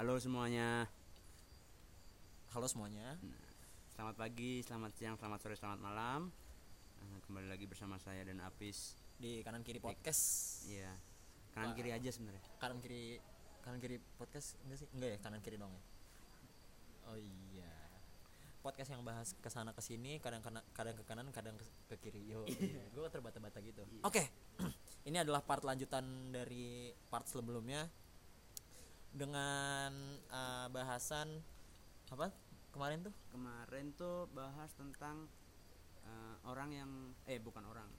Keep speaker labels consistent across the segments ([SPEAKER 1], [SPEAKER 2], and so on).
[SPEAKER 1] Halo semuanya.
[SPEAKER 2] Halo semuanya.
[SPEAKER 1] Selamat pagi, selamat siang, selamat sore, selamat malam. Eh, Kembali lagi bersama saya dan Apis.
[SPEAKER 2] Di kanan kiri podcast.
[SPEAKER 1] Iya. Kanan kiri aja sebenarnya.
[SPEAKER 2] Kanan kiri kanan kiri podcast enggak sih? Enggak ya, kanan kiri dong ya. Oh iya. Podcast yang bahas ke sana ke sini, kadang kadang ke kanan, kadang ke, kiri. Yo. Gue terbata-bata gitu. Oke. Ini adalah part lanjutan dari part sebelumnya dengan eh, bahasan apa? Kemarin tuh
[SPEAKER 1] Kemarin tuh bahas tentang eh, orang yang eh bukan orang.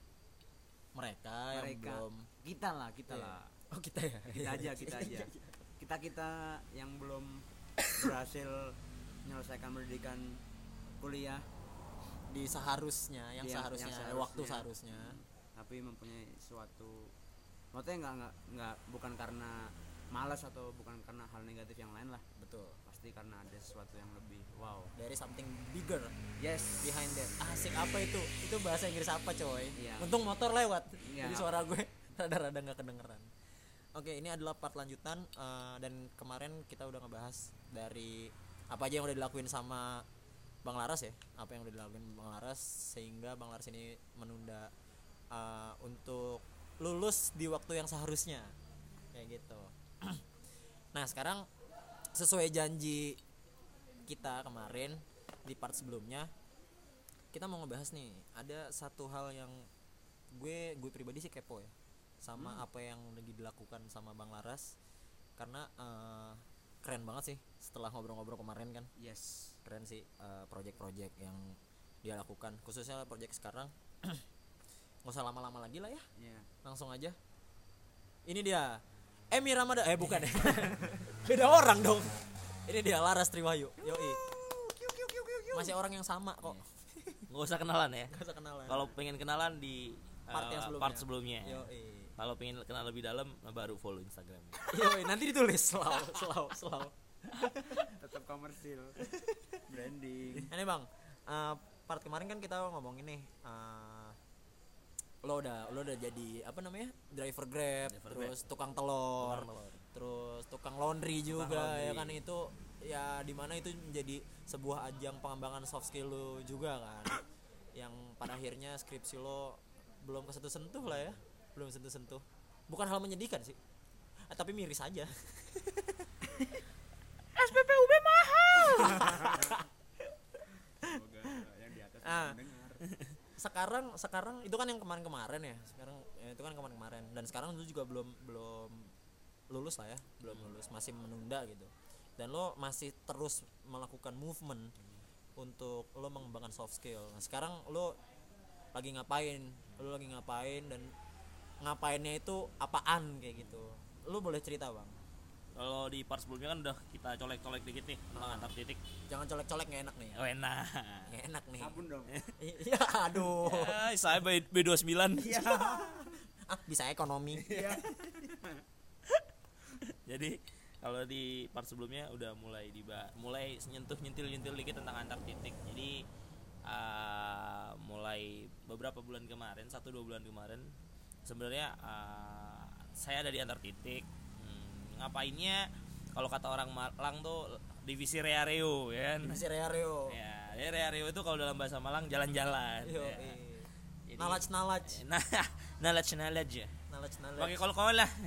[SPEAKER 2] mereka, yang
[SPEAKER 1] Mereka.
[SPEAKER 2] belum
[SPEAKER 1] Kita lah, kita
[SPEAKER 2] Iya.
[SPEAKER 1] lah.
[SPEAKER 2] Oh, kita ya.
[SPEAKER 1] Kita aja, kita aja. Kita kita yang belum berhasil menyelesaikan pendidikan kuliah
[SPEAKER 2] di seharusnya yang
[SPEAKER 1] Iya,
[SPEAKER 2] seharusnya,
[SPEAKER 1] yang
[SPEAKER 2] ada waktu
[SPEAKER 1] seharusnya.
[SPEAKER 2] seharusnya
[SPEAKER 1] tapi mempunyai suatu maksudnya nggak nggak nggak bukan karena malas atau bukan karena hal negatif yang lain lah.
[SPEAKER 2] Betul.
[SPEAKER 1] Pasti karena ada sesuatu yang lebih wow
[SPEAKER 2] dari something bigger
[SPEAKER 1] yes.
[SPEAKER 2] behind that. Asik apa itu? Itu bahasa Inggris apa coy?
[SPEAKER 1] Iya.
[SPEAKER 2] untung motor lewat.
[SPEAKER 1] Iya.
[SPEAKER 2] jadi suara gue rada-rada nggak kedengeran. Oke ini adalah part lanjutan eh, dan kemarin kita udah ngebahas dari apa aja yang udah dilakuin sama Bang Laras ya? Apa yang udah dilakuin Bang Laras sehingga Bang Laras ini menunda eh, untuk lulus di waktu yang seharusnya. Kayak gitu nah sekarang sesuai janji kita kemarin di part sebelumnya kita mau ngebahas nih ada satu hal yang gue gue pribadi sih kepo ya sama apa yang lagi dilakukan sama Bang Laras karena eh, keren banget sih setelah ngobrol-ngobrol kemarin kan.
[SPEAKER 1] Yes.
[SPEAKER 2] Keren sih eh, project-project yang dia lakukan khususnya project sekarang. Nggak usah lama-lama lagi lah ya.
[SPEAKER 1] Ya
[SPEAKER 2] langsung aja. Ini dia Emi Ramadan eh bukan. Ya beda orang dong. Ini dia Laras Triwahyu yoi. masih orang yang sama kok.
[SPEAKER 3] Nggak usah kenalan ya.
[SPEAKER 2] Gak usah kenalan.
[SPEAKER 3] Kalau pengen kenalan di
[SPEAKER 2] Part
[SPEAKER 3] uh,
[SPEAKER 2] yang sebelumnya.
[SPEAKER 3] part sebelumnya.
[SPEAKER 2] Yoi.
[SPEAKER 3] Kalau pengen kenal lebih dalam baru follow instagram.
[SPEAKER 2] Yoi nanti ditulis. Selalu selalu selalu.
[SPEAKER 1] Tetap komersil. Branding.
[SPEAKER 2] Ini bang eh, part kemarin kan kita ngomongin nih eh, lo udah lo udah jadi apa namanya driver grab
[SPEAKER 3] Driver
[SPEAKER 2] terus tukang telur,
[SPEAKER 3] Tukang telur.
[SPEAKER 2] terus tukang laundry juga
[SPEAKER 3] laundry.
[SPEAKER 2] ya kan itu ya di mana itu menjadi sebuah ajang pengembangan soft skill lo juga kan yang pada akhirnya skripsi lo belum kesentuh sentuh lah ya belum sentuh sentuh bukan hal menyedihkan sih Eh, tapi miris aja SPPUB mahal
[SPEAKER 1] semoga yang di atas
[SPEAKER 2] Ah. Sekarang sekarang itu kan yang kemarin-kemarin ya sekarang ya, itu kan kemarin-kemarin. Dan sekarang lu juga belum belum lulus lah ya belum lulus masih menunda gitu. Dan lo masih terus melakukan movement untuk lo mengembangkan soft skill. Nah sekarang lo lagi ngapain? Lo lagi ngapain dan ngapainnya itu apaan kayak gitu. Lo boleh cerita bang
[SPEAKER 3] kalau di part sebelumnya kan udah kita colek-colek dikit nih tentang
[SPEAKER 2] Ah.
[SPEAKER 3] antar titik.
[SPEAKER 2] Jangan colek-colek nggak enak nih
[SPEAKER 3] oh enak.
[SPEAKER 2] Nggak enak nih.
[SPEAKER 1] Sabun dong.
[SPEAKER 2] Iya aduh.
[SPEAKER 3] Ya, saya B- B29.
[SPEAKER 2] Ah bisa ekonomi.
[SPEAKER 3] Jadi kalau di part sebelumnya udah mulai di mulai nyentuh nyentil nyentil dikit tentang antar titik. Jadi uh, mulai beberapa bulan kemarin satu dua bulan kemarin sebenarnya uh, saya ada di antar titik ngapainnya? Kalau kata orang Malang tuh divisi reareo ya. Kan
[SPEAKER 2] masih Reo.
[SPEAKER 3] Ya reareo itu kalau dalam bahasa Malang jalan-jalan
[SPEAKER 2] Yo,
[SPEAKER 3] ya. Jadi-
[SPEAKER 2] Nalaj nalaj
[SPEAKER 3] nah knowledge ya.
[SPEAKER 2] Nalaj nalaj.
[SPEAKER 3] pakai kol-kol lah.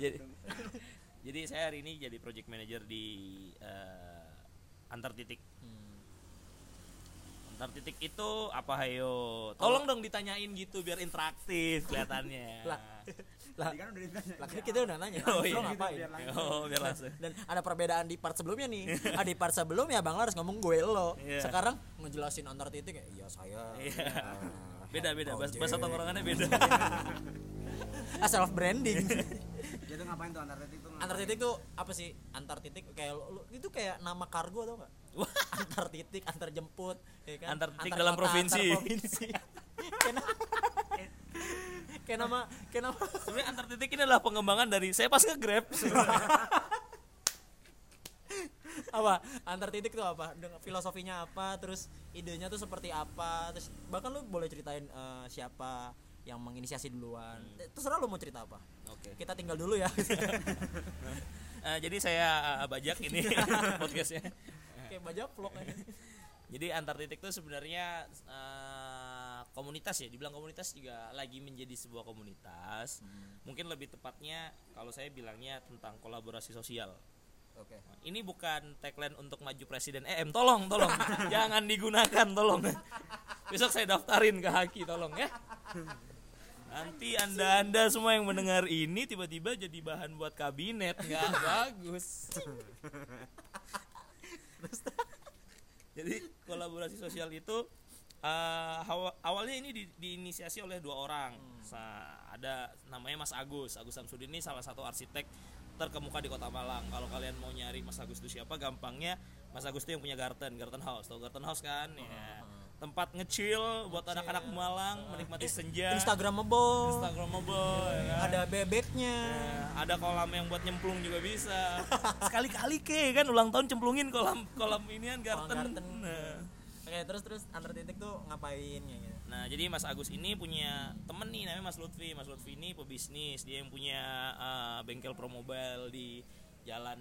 [SPEAKER 3] Jadi jadi saya hari ini jadi project manager di eh, antar titik.
[SPEAKER 2] Hmm.
[SPEAKER 3] antar titik itu apa hayo? Tolong dong ditanyain gitu biar interaktif kelihatannya.
[SPEAKER 2] Lah. Lah,
[SPEAKER 1] kan udah ditanya
[SPEAKER 2] lah kan kita udah nanya.
[SPEAKER 3] Oh,
[SPEAKER 2] lo
[SPEAKER 3] iya.
[SPEAKER 2] ngapain?
[SPEAKER 1] Biar langsung.
[SPEAKER 3] oh biar langsung
[SPEAKER 2] Dan ada perbedaan di part sebelumnya nih. Ah, di part sebelumnya Bang Laras ngomong gue lo.
[SPEAKER 3] Iya.
[SPEAKER 2] Sekarang ngejelasin antar titik ya, iya saya.
[SPEAKER 3] Iya.
[SPEAKER 2] ah,
[SPEAKER 3] beda beda bahasa, bahasa tongkrongannya beda
[SPEAKER 2] Ah, self branding.
[SPEAKER 1] dia tuh ngapain tuh antar titik tuh
[SPEAKER 2] antar titik tuh apa sih? Antar titik kayak lo, lo- itu kayak nama kargo tau gak?
[SPEAKER 3] Wah.
[SPEAKER 2] antar titik, antar jemput, ya kan?
[SPEAKER 3] Antar titik dalam provinsi.
[SPEAKER 2] Antar provinsi. Kayak, na- kayak nama kayak nama.
[SPEAKER 3] Sebenarnya antar titik ini adalah pengembangan dari saya pas nge-grab.
[SPEAKER 2] Apa? Antar titik tuh apa? Filosofinya apa? Terus idenya tuh seperti apa? Terus bahkan lu boleh ceritain eh, siapa yang menginisiasi duluan. Eh, terserah lu mau cerita apa.
[SPEAKER 3] Oke.
[SPEAKER 2] kita tinggal dulu ya.
[SPEAKER 3] Eh, jadi saya eh, bajak ini podcastnya.
[SPEAKER 2] kayak bajak vlog aja
[SPEAKER 3] Jadi antar titik itu sebenarnya eh, komunitas ya. Dibilang komunitas juga lagi menjadi sebuah komunitas. Mungkin lebih tepatnya kalau saya bilangnya tentang kolaborasi sosial.
[SPEAKER 2] oke
[SPEAKER 3] Ini bukan tagline untuk maju presiden EM, tolong, tolong, jangan digunakan, tolong. Besok saya daftarin ke Haki, tolong ya. Nanti anda anda semua yang mendengar ini tiba-tiba jadi bahan buat kabinet, nggak bagus. jadi kolaborasi sosial itu eh, hawa- awalnya ini di- diinisiasi oleh dua orang. Sa- ada namanya Mas Agus. Agus Samsudin ini salah satu arsitek terkemuka di Kota Malang. Kalau kalian mau nyari Mas Agus itu siapa, gampangnya Mas Agus itu yang punya Garden, Garden House. Tahu Garden House kan? Ya. Tempat ngecil buat anak-anak Malang menikmati senja.
[SPEAKER 2] Instagramable
[SPEAKER 3] Instagramable ya kan?
[SPEAKER 2] ada bebeknya
[SPEAKER 3] Ya, ada kolam yang buat nyemplung juga bisa. Sekali-kali ke kan ulang tahun cemplungin kolam kolam inian garden.
[SPEAKER 2] garden.
[SPEAKER 3] Nah.
[SPEAKER 2] Oke terus terus antar titik tuh ngapain ya gitu
[SPEAKER 3] Nah, jadi Mas Agus ini punya temen nih namanya Mas Lutfi. Mas Lutfi ini pebisnis, dia yang punya uh, bengkel promobile di jalan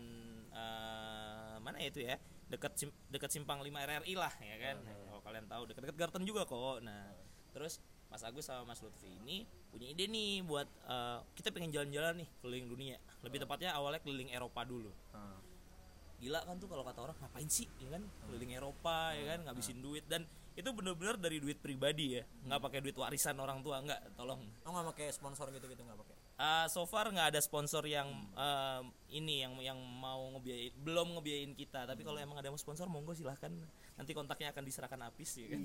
[SPEAKER 3] uh, mana ya itu ya? Dekat sim- dekat simpang 5 RRI lah ya kan. Kalau kalian tahu dekat-dekat Garten juga kok. Nah, terus Mas Agus sama Mas Lutfi ini punya ide nih buat uh, kita pengen jalan-jalan nih keliling dunia. Lebih tepatnya awalnya keliling Eropa dulu gila kan tuh kalau kata orang ngapain sih? Ya kan keliling Eropa ya kan ngabisin duit. Dan itu bener-bener dari duit pribadi ya. Nggak pakai duit warisan orang tua nggak tolong.
[SPEAKER 2] Oh nggak pakai sponsor gitu gitu nggak pakai?
[SPEAKER 3] Ah, so far nggak ada sponsor yang um, ini yang yang mau ngebiayain belum ngebiayain kita. Tapi kalau emang ada yang mau sponsor monggo silahkan. Nanti kontaknya akan diserahkan Apis ya kan?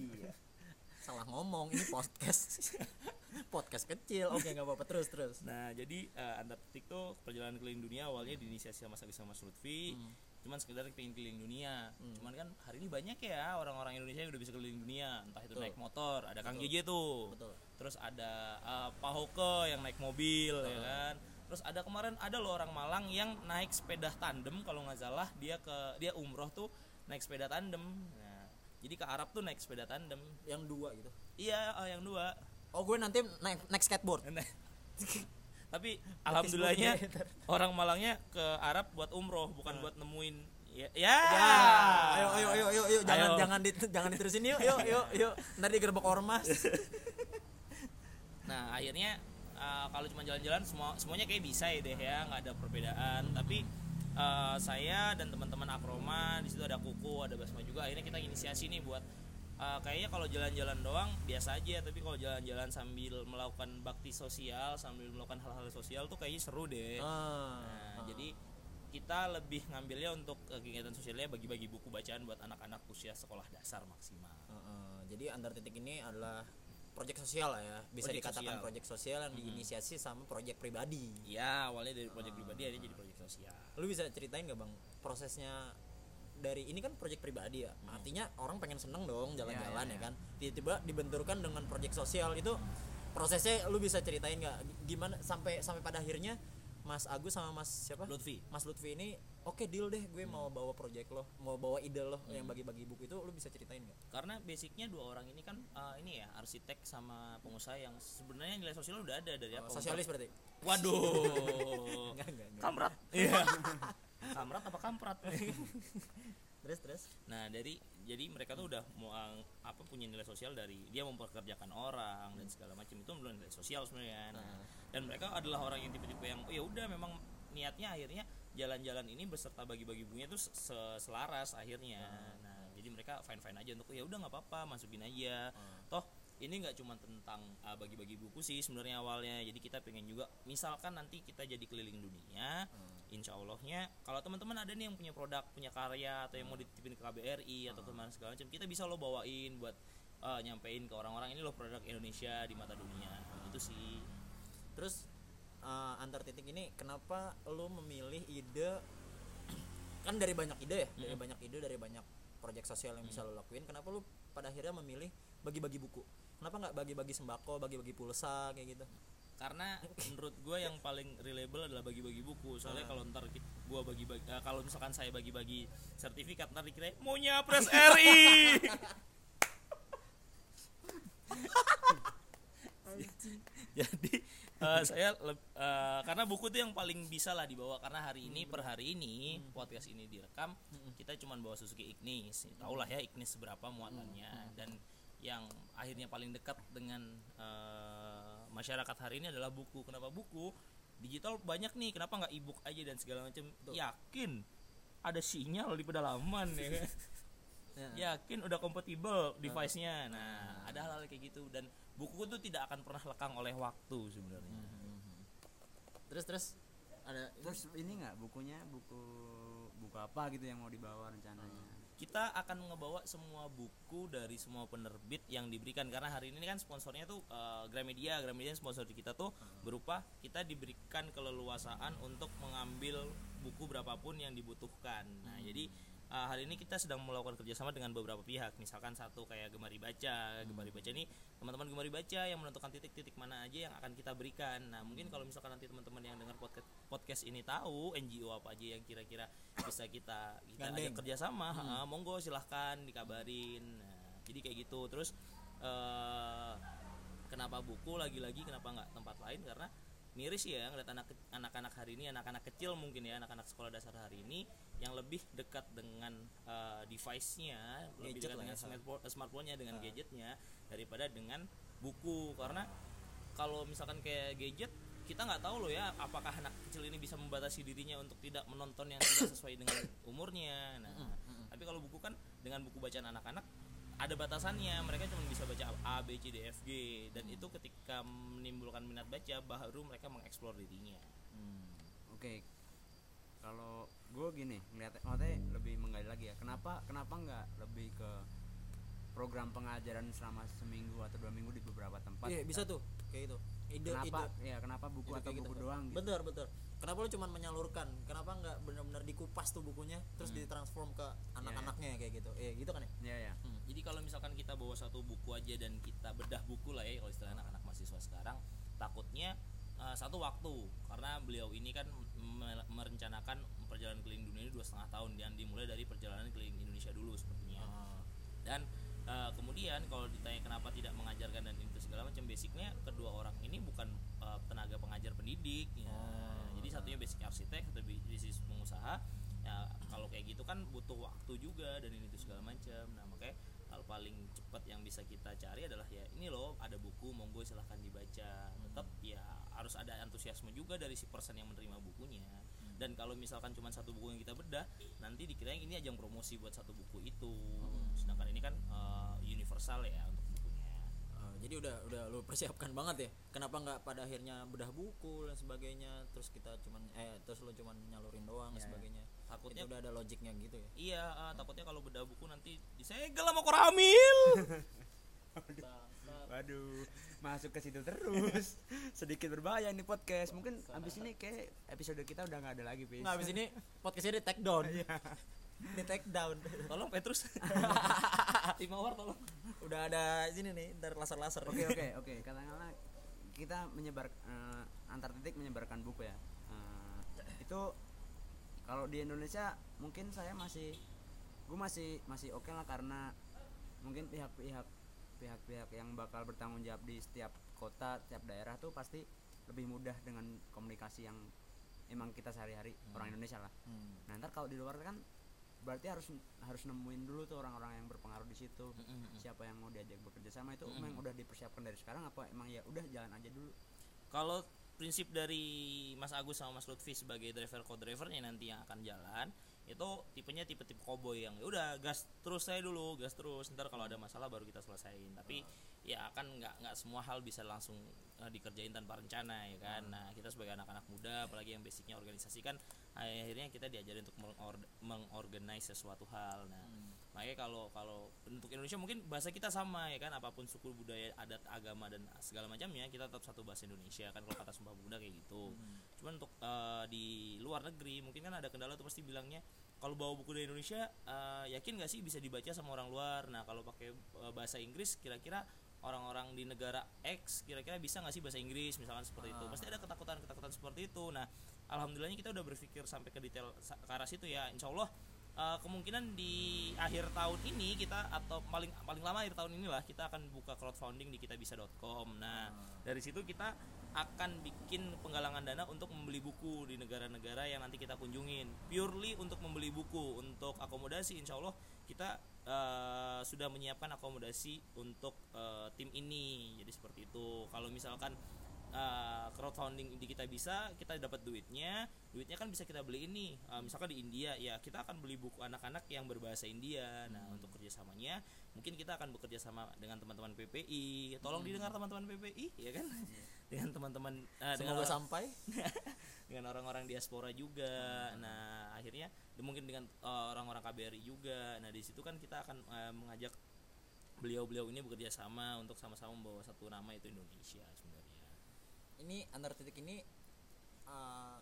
[SPEAKER 2] Salah ngomong ini podcast. Podcast kecil. Oke nggak apa-apa. Terus terus.
[SPEAKER 3] Nah, jadi uh, Anda Titik tuh perjalanan keliling dunia awalnya diinisiasi sama Agus sama Lutfi. Cuman sekedar pengen keliling dunia. Cuman kan hari ini banyak ya orang-orang Indonesia yang udah bisa keliling dunia. Entah itu
[SPEAKER 2] Betul.
[SPEAKER 3] naik motor, ada Kang JJ tuh.
[SPEAKER 2] Betul.
[SPEAKER 3] Terus ada uh, Pak Hoke yang naik mobil ya kan. Terus ada kemarin ada loh orang Malang yang naik sepeda tandem kalau nggak salah dia ke dia umroh tuh naik sepeda tandem. Nah, jadi ke Arab tuh naik sepeda tandem.
[SPEAKER 2] yang dua gitu
[SPEAKER 3] Iya, oh, yang dua.
[SPEAKER 2] oh gue nanti naik naik skateboard
[SPEAKER 3] tapi alhamdulillahnya orang Malangnya ke Arab buat umroh bukan buat nemuin ya, ya.
[SPEAKER 2] Ya, ayo ayo ayo ayo, ayo. jangan
[SPEAKER 3] Ayo.
[SPEAKER 2] jangan di, jangan diterusin. Yuk yuk yuk yuk. Ntar digerebek ormas.
[SPEAKER 3] Nah akhirnya uh, kalau cuma jalan-jalan semua semuanya kayak bisa ya deh ya. Nggak ada perbedaan. Tapi uh, saya dan teman-teman Akroma di situ ada Kuku ada Basma juga. Akhirnya kita inisiasi nih buat uh, kayaknya kalau jalan-jalan doang biasa aja. Tapi kalau jalan-jalan sambil melakukan bakti sosial sambil melakukan hal-hal sosial tuh kayaknya seru deh.
[SPEAKER 2] Ah,
[SPEAKER 3] Nah, jadi kita lebih ngambilnya untuk kegiatan sosialnya bagi-bagi buku bacaan buat anak-anak usia sekolah dasar maksimal.
[SPEAKER 2] Heeh, jadi antar titik ini adalah proyek sosial lah ya. Bisa
[SPEAKER 3] Proyek
[SPEAKER 2] dikatakan proyek sosial yang diinisiasi sama proyek pribadi.
[SPEAKER 3] Ya, awalnya dari proyek pribadi akhirnya jadi proyek sosial.
[SPEAKER 2] lu bisa ceritain gak bang prosesnya dari ini kan proyek pribadi ya artinya orang pengen seneng dong jalan-jalan ya,
[SPEAKER 1] Ya, ya, ya.
[SPEAKER 2] kan tiba-tiba dibenturkan dengan proyek sosial itu prosesnya lu bisa ceritain nggak gimana sampai sampai pada akhirnya Mas Agus sama Mas siapa
[SPEAKER 3] Lutfi.
[SPEAKER 2] Mas Lutfi ini oke deal deh gue mau bawa proyek lo mau bawa ide lo yang bagi-bagi buku itu lu bisa ceritain nggak
[SPEAKER 3] Karena basicnya dua orang ini kan eh, ini ya arsitek sama pengusaha yang sebenarnya nilai sosial udah ada dari
[SPEAKER 2] Oh,
[SPEAKER 3] apa?
[SPEAKER 2] sosialis berarti
[SPEAKER 3] Waduh.
[SPEAKER 2] enggak enggak, enggak.
[SPEAKER 3] Kamrat. Iya. Kamrat apa kamprat?
[SPEAKER 2] terus terus
[SPEAKER 3] Nah dari jadi mereka tuh udah mau ang- apa punya nilai sosial dari dia mempekerjakan orang dan segala macam itu belum nilai sosial sebenarnya. Nah, dan mereka adalah orang yang tipe-tipe yang oh ya udah memang niatnya akhirnya jalan-jalan ini beserta bagi-bagi bukunya tuh se- selaras akhirnya. Nah jadi mereka fine fine aja untuk "Oh, ya udah nggak apa-apa masukin aja. Toh ini nggak cuma tentang uh, bagi-bagi buku sih sebenarnya awalnya jadi kita pengen juga misalkan nanti kita jadi keliling dunia insya Allahnya kalau teman-teman ada nih yang punya produk punya karya atau yang mau dititipin ke KBRI atau ke mana segala macam kita bisa lo bawain buat uh, nyampein ke orang-orang ini loh produk Indonesia di mata dunia. Itu sih.
[SPEAKER 2] Terus eh, antar titik ini kenapa lu memilih ide kan dari banyak ide ya, dari banyak ide dari banyak proyek sosial yang bisa lo lakuin, kenapa lu pada akhirnya memilih bagi-bagi buku? Kenapa nggak bagi-bagi sembako, bagi-bagi pulsa kayak gitu?
[SPEAKER 3] Karena menurut gue yang paling reliable adalah bagi-bagi buku. Soalnya kalau ntar gua bagi-bagi eh, kalau misalkan saya bagi-bagi sertifikat ntar dikira mau nyapres RI jadi Eh, saya eh, karena buku itu yang paling bisa lah dibawa. Karena hari ini per hari ini podcast ini direkam kita cuma bawa Suzuki Ignis. Tau lah ya Ignis seberapa muatannya. Dan yang akhirnya paling dekat dengan eh, masyarakat hari ini adalah buku. Kenapa buku? Digital banyak nih. Kenapa nggak ebook aja dan segala macam? Yakin ada sinyal di pedalaman ya kan?
[SPEAKER 2] Ya.
[SPEAKER 3] yakin udah kompatibel device-nya. Nah ada hal-hal kayak gitu. Dan buku itu tidak akan pernah lekang oleh waktu sebenarnya.
[SPEAKER 2] Terus terus? Ada
[SPEAKER 1] terus ini nggak bukunya? Buku buku apa gitu yang mau dibawa rencananya
[SPEAKER 3] kita akan ngebawa semua buku dari semua penerbit yang diberikan. Karena hari ini kan sponsornya tuh eh, Gramedia. Gramedia sponsor kita tuh berupa kita diberikan keleluasaan untuk mengambil buku berapapun yang dibutuhkan. Nah jadi eh, hari ini kita sedang melakukan kerjasama dengan beberapa pihak. Misalkan satu kayak Gemari Baca. Gemari Baca ini teman-teman Gemari Baca yang menentukan titik-titik mana aja yang akan kita berikan. Nah mungkin kalau misalkan nanti teman-teman yang dengar podcast podcast ini tahu NGO apa aja yang kira-kira bisa kita kita
[SPEAKER 2] Gandeng.
[SPEAKER 3] ajak kerjasama ha, monggo silahkan dikabarin. Nah, jadi kayak gitu. Terus eh kenapa buku lagi-lagi kenapa nggak tempat lain? Karena miris ya ngeliat anak anak-anak hari ini anak-anak kecil mungkin ya anak-anak sekolah dasar hari ini yang lebih dekat dengan eh, device-nya lebih dekat dengan
[SPEAKER 2] ya,
[SPEAKER 3] smartphone smartphone-nya dengan gadgetnya daripada dengan buku. Karena kalau misalkan kayak gadget kita nggak tahu loh ya apakah anak kecil ini bisa membatasi dirinya untuk tidak menonton yang tidak sesuai dengan umurnya. Nah tapi kalau buku kan dengan buku bacaan anak-anak ada batasannya mereka cuma bisa baca A B C D F G. Dan itu ketika menimbulkan minat baca baru mereka mengeksplor dirinya.
[SPEAKER 1] Oke. Kalau gue gini ngeliat maksudnya lebih menggali lagi ya. Kenapa kenapa nggak lebih ke program pengajaran selama seminggu atau dua minggu di beberapa tempat?
[SPEAKER 2] Iya bisa tuh kayak itu ide
[SPEAKER 1] kenapa?
[SPEAKER 2] ide.
[SPEAKER 1] Ya kenapa buku
[SPEAKER 2] Ide
[SPEAKER 1] atau
[SPEAKER 2] kayak
[SPEAKER 1] buku
[SPEAKER 2] gitu.
[SPEAKER 1] doang gitu?
[SPEAKER 2] Betul betul kenapa lu cuma menyalurkan? Kenapa nggak benar-benar dikupas tuh bukunya terus ditransform ke anak-anaknya kayak gitu? Eh gitu kan ya?
[SPEAKER 1] Ya ya
[SPEAKER 3] jadi kalau misalkan kita bawa satu buku aja dan kita bedah buku lah ya kalau istilah anak-anak mahasiswa sekarang takutnya uh, satu waktu. Karena beliau ini kan me- merencanakan perjalanan keliling dunia ini dua setengah tahun dan dimulai dari perjalanan keliling Indonesia dulu sepertinya. Dan uh, kemudian kalau ditanya kenapa tidak mengajarkan dan itu segala macam basicnya kedua orang ini bukan uh, tenaga pengajar pendidik ya. jadi satunya basic arsitek satu bi- bisnis pengusaha. Ya kalau kayak gitu kan butuh waktu juga dan ini itu segala macam. Nah makanya hal paling cepat yang bisa kita cari adalah ya ini loh ada buku monggo silahkan dibaca. Tetap ya harus ada antusiasme juga dari si person yang menerima bukunya. Dan kalau misalkan cuma satu buku yang kita bedah nanti dikirain ini ajang promosi buat satu buku itu. Sedangkan ini kan eh, universal ya
[SPEAKER 2] jadi udah udah lu persiapkan banget ya? Kenapa nggak pada akhirnya bedah buku dan sebagainya terus kita cuman eh terus lu cuman nyalurin doang dan
[SPEAKER 1] Ya, ya.
[SPEAKER 2] sebagainya?
[SPEAKER 3] Takutnya
[SPEAKER 2] itu udah ada logiknya gitu ya?
[SPEAKER 3] Iya eh, takutnya kalau bedah buku nanti disegel sama koramil
[SPEAKER 1] waduh masuk ke situ terus. Sedikit berbahaya ini podcast. Mungkin abis ini kayak episode kita udah nggak ada lagi Pis.
[SPEAKER 2] nggak habis ini podcastnya di take down di take down.
[SPEAKER 3] Tolong Petrus. Tim mawar tolong.
[SPEAKER 2] Udah ada sini nih ntar laser laser
[SPEAKER 1] oke oke oke. Katakanlah kita menyebar eh, antar titik menyebarkan buku ya. Eh, itu kalau di Indonesia mungkin saya masih gue masih masih oke lah karena mungkin pihak-pihak pihak-pihak yang bakal bertanggung jawab di setiap kota setiap daerah tuh pasti lebih mudah dengan komunikasi yang emang kita sehari-hari orang Indonesia lah.
[SPEAKER 2] Hmm.
[SPEAKER 1] nah ntar kalau di luar kan berarti harus harus nemuin dulu tuh orang-orang yang berpengaruh di situ. Siapa yang mau diajak bekerja sama itu emang udah dipersiapkan dari sekarang apa emang ya udah jalan aja dulu?
[SPEAKER 3] Kalau prinsip dari Mas Agus sama Mas Lutfi sebagai driver co-drivernya nanti yang akan jalan itu tipenya tipe-tipe cowboy yang ya udah gas terus saya dulu gas terus ntar kalau ada masalah baru kita selesaiin tapi ya akan nggak nggak semua hal bisa langsung eh, dikerjain tanpa rencana ya kan? Nah kita sebagai anak-anak muda apalagi yang basicnya organisasi kan akhirnya kita diajarin untuk mengor- mengorganize sesuatu hal. Nah makanya kalau kalau untuk Indonesia mungkin bahasa kita sama ya kan? Apa pun suku budaya adat agama dan segala macamnya kita tetap satu bahasa Indonesia kan? Kalau kata Sumpah Pemuda kayak gitu. Cuman untuk eh, di luar negeri mungkin kan ada kendala tuh pasti bilangnya kalau bawa buku dari Indonesia eh, yakin gak sih bisa dibaca sama orang luar? Nah kalau pakai eh, bahasa Inggris kira-kira orang-orang di negara X kira-kira bisa nggak sih bahasa Inggris misalkan seperti itu. Pasti ada ketakutan-ketakutan seperti itu. Nah alhamdulillahnya kita udah berpikir sampai ke detail ke arah situ ya. Insya Allah uh, kemungkinan di akhir tahun ini kita atau paling paling lama akhir tahun inilah kita akan buka crowdfunding di kitabisa.com. Nah, dari situ kita akan bikin penggalangan dana untuk membeli buku di negara-negara yang nanti kita kunjungin. Purely untuk membeli buku, untuk akomodasi insya Allah kita uh, sudah menyiapkan akomodasi untuk uh, tim ini. Jadi seperti itu. Kalau misalkan uh, crowdfunding di kita bisa kita dapat duitnya duitnya kan bisa kita beli ini uh, misalkan di India ya kita akan beli buku anak-anak yang berbahasa India nah
[SPEAKER 2] Hmm.
[SPEAKER 3] untuk kerjasamanya mungkin kita akan bekerja sama dengan teman-teman PPI tolong
[SPEAKER 2] Hmm.
[SPEAKER 3] didengar teman-teman PPI ya kan dengan teman-teman uh, dengan
[SPEAKER 2] semoga
[SPEAKER 3] orang-
[SPEAKER 2] sampai.
[SPEAKER 3] dengan orang-orang diaspora juga. Nah akhirnya mungkin dengan uh, orang-orang KBRI juga. Nah di situ kan kita akan uh, mengajak beliau-beliau ini bekerja sama untuk sama-sama membawa satu nama itu Indonesia sebenarnya.
[SPEAKER 2] Ini antar titik ini uh,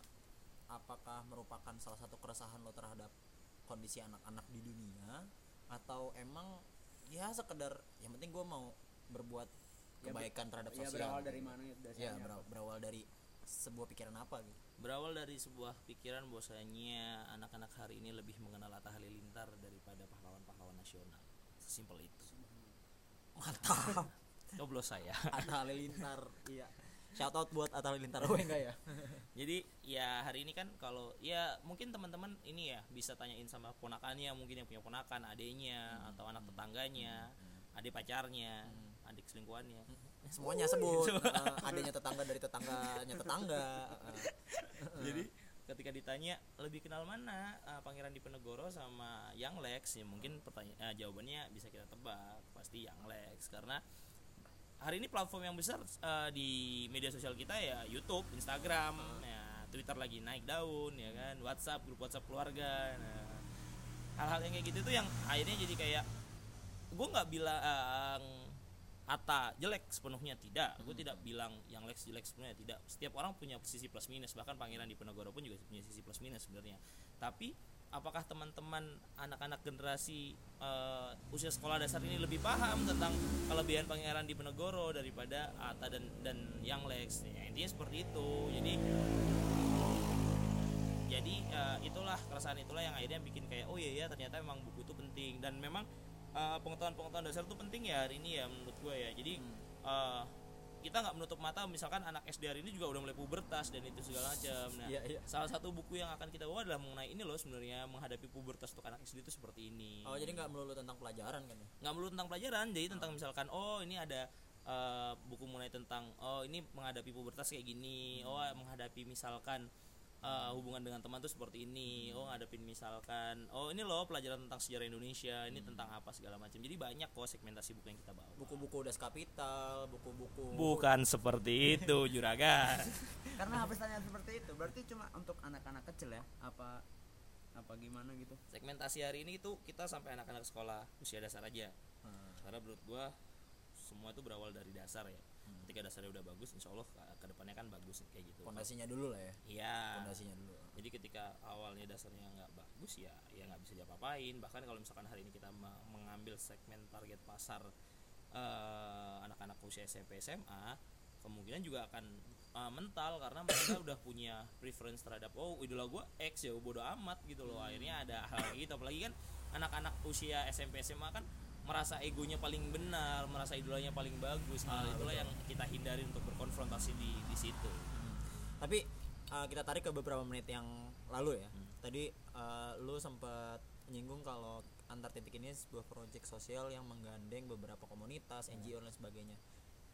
[SPEAKER 2] apakah merupakan salah satu keresahan lo terhadap kondisi anak-anak di dunia? Atau emang ya sekedar yang penting gue mau berbuat
[SPEAKER 1] Ya, ber-
[SPEAKER 2] kebaikan terhadap
[SPEAKER 1] ya
[SPEAKER 2] sosial.
[SPEAKER 1] berawal dari mana itu
[SPEAKER 2] ya
[SPEAKER 1] dasarnya
[SPEAKER 2] berawal, berawal dari sebuah pikiran apa gitu?
[SPEAKER 3] Berawal dari sebuah pikiran bahwasanya anak-anak hari ini lebih mengenal Atta Halilintar daripada pahlawan-pahlawan nasional. Sesimpel itu.
[SPEAKER 2] mantap.
[SPEAKER 3] Coblos saya.
[SPEAKER 2] Atta Halilintar iya. Shout out buat Atta Halilintar gue enggak ya?
[SPEAKER 3] Jadi ya hari ini kan kalau ya mungkin teman-teman ini ya bisa tanyain sama ponakannya mungkin yang punya ponakan, adiknya atau anak tetangganya, adik pacarnya, adik selingkuhannya.
[SPEAKER 2] semuanya sebut. Uh, adanya tetangga dari tetangganya tetangga. Uh,
[SPEAKER 3] Jadi ketika ditanya lebih kenal mana uh, Pangeran Diponegoro sama Yang Lex? Ya mungkin pertanyaan jawabannya bisa kita tebak. Pasti Yang Lex. Karena hari ini platform yang besar uh, di media sosial kita ya YouTube, Instagram, ya Twitter lagi naik daun ya kan, WhatsApp grup WhatsApp keluarga. Nah, hal-hal yang kayak gitu tuh yang akhirnya jadi kayak gue nggak bilang Ata jelek sepenuhnya tidak. Gue tidak bilang yang Lex jelek sepenuhnya tidak. Setiap orang punya sisi plus minus bahkan Pangeran di Penegoro pun juga punya sisi plus minus sebenarnya. Tapi apakah teman-teman anak-anak generasi eh, usia sekolah dasar ini lebih paham tentang kelebihan Pangeran di Penegoro daripada Ata dan dan yang Lex? Ya, intinya seperti itu. Jadi jadi eh, itulah keresahan itulah yang akhirnya bikin kayak oh iya ya ternyata memang buku itu penting. Dan memang eh, pengetahuan-pengetahuan dasar itu penting ya hari ini ya menurut gue ya. Jadi eh, kita nggak menutup mata misalkan anak SD hari ini juga udah mulai pubertas dan itu segala macam. Nah
[SPEAKER 2] Iya, iya.
[SPEAKER 3] salah satu buku yang akan kita bawa adalah mengenai ini loh sebenarnya menghadapi pubertas untuk anak SD itu seperti ini.
[SPEAKER 2] Oh jadi nggak melulu tentang pelajaran kan ya?
[SPEAKER 3] Nggak melulu tentang pelajaran jadi tentang misalkan oh ini ada eh, buku mengenai tentang oh ini menghadapi pubertas kayak gini oh menghadapi misalkan eh, hubungan dengan teman tuh seperti ini. Oh ngadepin misalkan oh ini loh pelajaran tentang sejarah Indonesia ini tentang apa segala macam. Jadi banyak kok segmentasi buku yang kita bawa.
[SPEAKER 2] Buku-buku das kapital buku-buku
[SPEAKER 3] bukan seperti itu juragan.
[SPEAKER 1] Karena habis tanya seperti itu berarti cuma untuk anak-anak kecil ya? Apa apa gimana gitu?
[SPEAKER 3] Segmentasi hari ini itu kita sampai anak-anak sekolah usia dasar aja.
[SPEAKER 2] Hmm.
[SPEAKER 3] karena menurut gua semua itu berawal dari dasar ya. Ketika dasarnya udah bagus insya Allah ke- ke depannya kan bagus kayak gitu.
[SPEAKER 2] Fondasinya dulu lah ya.
[SPEAKER 3] Iya ketika awalnya dasarnya nggak bagus ya ya nggak bisa diapa-apain. Bahkan kalau misalkan hari ini kita me- mengambil segmen target pasar eh, anak-anak usia SMP SMA kemungkinan juga akan eh, mental karena mereka udah punya preference terhadap oh idola gua X ya bodo amat gitu loh. Akhirnya ada hal gitu. Apalagi kan anak-anak usia SMP SMA kan merasa egonya paling benar merasa idolanya paling bagus. Hal itulah yang kita hindari untuk berkonfrontasi di di situ.
[SPEAKER 2] Tapi uh, kita tarik ke beberapa menit yang lalu ya. Tadi uh, lu sempat menyinggung kalau antar titik ini sebuah proyek sosial yang menggandeng beberapa komunitas NGO dan sebagainya.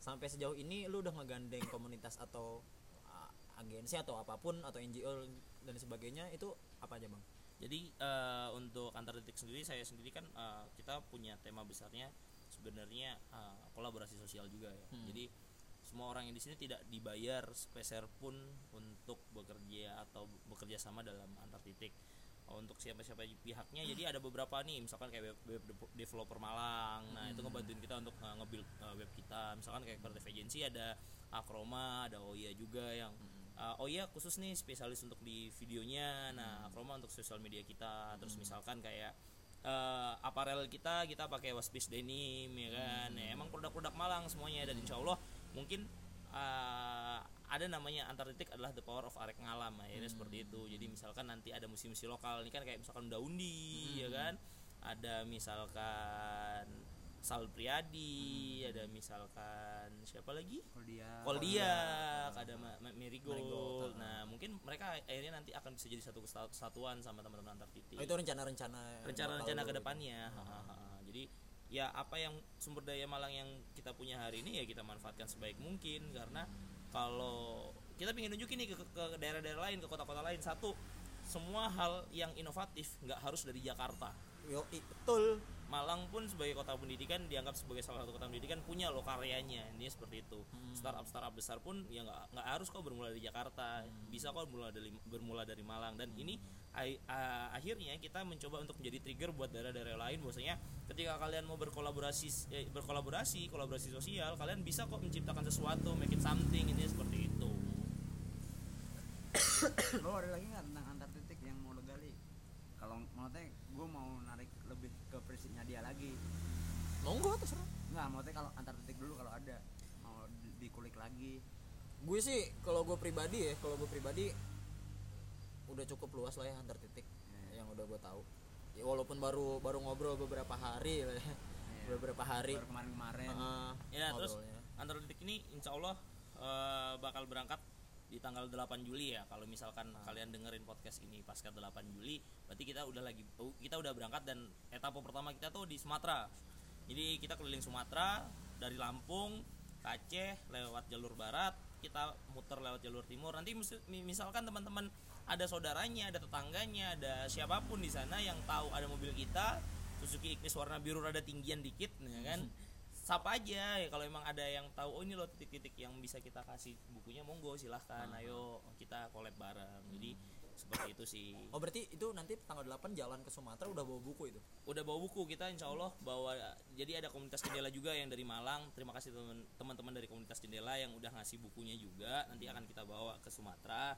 [SPEAKER 2] Sampai sejauh ini lu udah ngegandeng komunitas atau uh, agensi atau apa pun atau NGO dan sebagainya itu apa aja bang?
[SPEAKER 3] Jadi eh, untuk antar titik sendiri saya sendiri kan eh, kita punya tema besarnya sebenarnya eh, kolaborasi sosial juga ya.
[SPEAKER 2] Hmm.
[SPEAKER 3] Jadi semua orang yang di sini tidak dibayar sepeser pun untuk bekerja atau bekerja sama dalam antar titik. Oh, untuk siapa-siapa pihaknya jadi ada beberapa nih misalkan kayak web, web de- developer Malang. Nah itu ngebantuin kita untuk uh, nge-build uh, web kita. Misalkan kayak kreatif agency ada Akroma ada Oya juga yang uh, Oya khusus nih spesialis untuk di videonya. Nah Akroma untuk sosial media kita. Terus misalkan kayak uh, aparel kita kita pakai waspis denim ya kan? Ya, emang produk-produk Malang semuanya. Dan insya Allah mungkin uh, ada namanya antar titik adalah the power of arek ngalam akhirnya seperti itu. Jadi misalkan nanti ada musim-musim lokal ini kan kayak misalkan Daundi ya kan? Ada misalkan Sal Priadi ada misalkan siapa lagi?
[SPEAKER 1] Kalau dia
[SPEAKER 3] Koldia, ada Ma- Ma- Marigold.
[SPEAKER 2] Marigold,
[SPEAKER 3] Nah, mungkin mereka akhirnya nanti akan bisa jadi satu kesatu- kesatuan sama teman-teman antar titik.
[SPEAKER 2] Oh, itu rencana-rencana
[SPEAKER 3] rencana-rencana
[SPEAKER 2] bakal
[SPEAKER 3] ke
[SPEAKER 2] lu-
[SPEAKER 3] depannya. Ha, ha, ha. Jadi ya apa yang sumber daya Malang yang kita punya hari ini ya kita manfaatkan sebaik mungkin. Karena kalau kita ingin nunjukin nih ke, ke daerah-daerah lain, ke kota-kota lain satu semua hal yang inovatif nggak harus dari Jakarta.
[SPEAKER 2] Yo, betul.
[SPEAKER 3] Malang pun sebagai kota pendidikan dianggap sebagai salah satu kota pendidikan punya loh karyanya ini seperti itu. Startup startup besar pun ya nggak nggak harus kok bermula dari Jakarta. Bisa kok bermula dari bermula dari Malang. Dan ini ai- a- akhirnya kita mencoba untuk menjadi trigger buat daerah-daerah lain. Bahwasanya ketika kalian mau berkolaborasi eh, berkolaborasi kolaborasi sosial kalian bisa kok menciptakan sesuatu make it something ini seperti itu.
[SPEAKER 1] Lo ada lagi nggak tentang antar titik yang mau lo gali? Kalau maksudnya gue mau narik lebih ke prinsipnya dia lagi.
[SPEAKER 2] Monggo terserah.
[SPEAKER 1] nggak maksudnya kalau antar titik dulu kalau ada mau di- dikulik lagi.
[SPEAKER 2] Gue sih kalau gue pribadi ya, kalau gue pribadi udah cukup luas lah ya antar titik
[SPEAKER 1] Iya.
[SPEAKER 2] yang udah gue tahu. Ya, walaupun baru baru ngobrol beberapa hari lah ya.
[SPEAKER 1] Iya.
[SPEAKER 2] Beberapa hari.
[SPEAKER 1] baru kemarin-kemarin
[SPEAKER 2] Heeh,
[SPEAKER 3] ya terus
[SPEAKER 2] ngobrolnya.
[SPEAKER 3] antar titik ini insya Allah eh, bakal berangkat di tanggal 8 Juli ya kalau misalkan kalian dengerin podcast ini pasca 8 Juli berarti kita udah lagi oh, kita udah berangkat dan etapa pertama kita tuh di Sumatera jadi kita keliling Sumatera dari Lampung ke Aceh lewat jalur barat kita muter lewat jalur timur nanti mis- mi- misalkan teman-teman ada saudaranya ada tetangganya ada siapa pun di sana yang tahu ada mobil kita Suzuki Ignis warna biru rada tinggian dikit ya kan? Sapa aja ya kalau emang ada yang tahu oh ini loh titik-titik yang bisa kita kasih bukunya monggo silahkan ayo kita collab bareng. Jadi seperti itu sih.
[SPEAKER 2] Oh berarti itu nanti tanggal 8 jalan ke Sumatera udah bawa buku itu.
[SPEAKER 3] udah bawa buku kita insya Allah bawa jadi ada komunitas jendela juga yang dari Malang. Terima kasih teman- teman-teman dari komunitas jendela yang udah ngasih bukunya juga. Nanti akan kita bawa ke Sumatera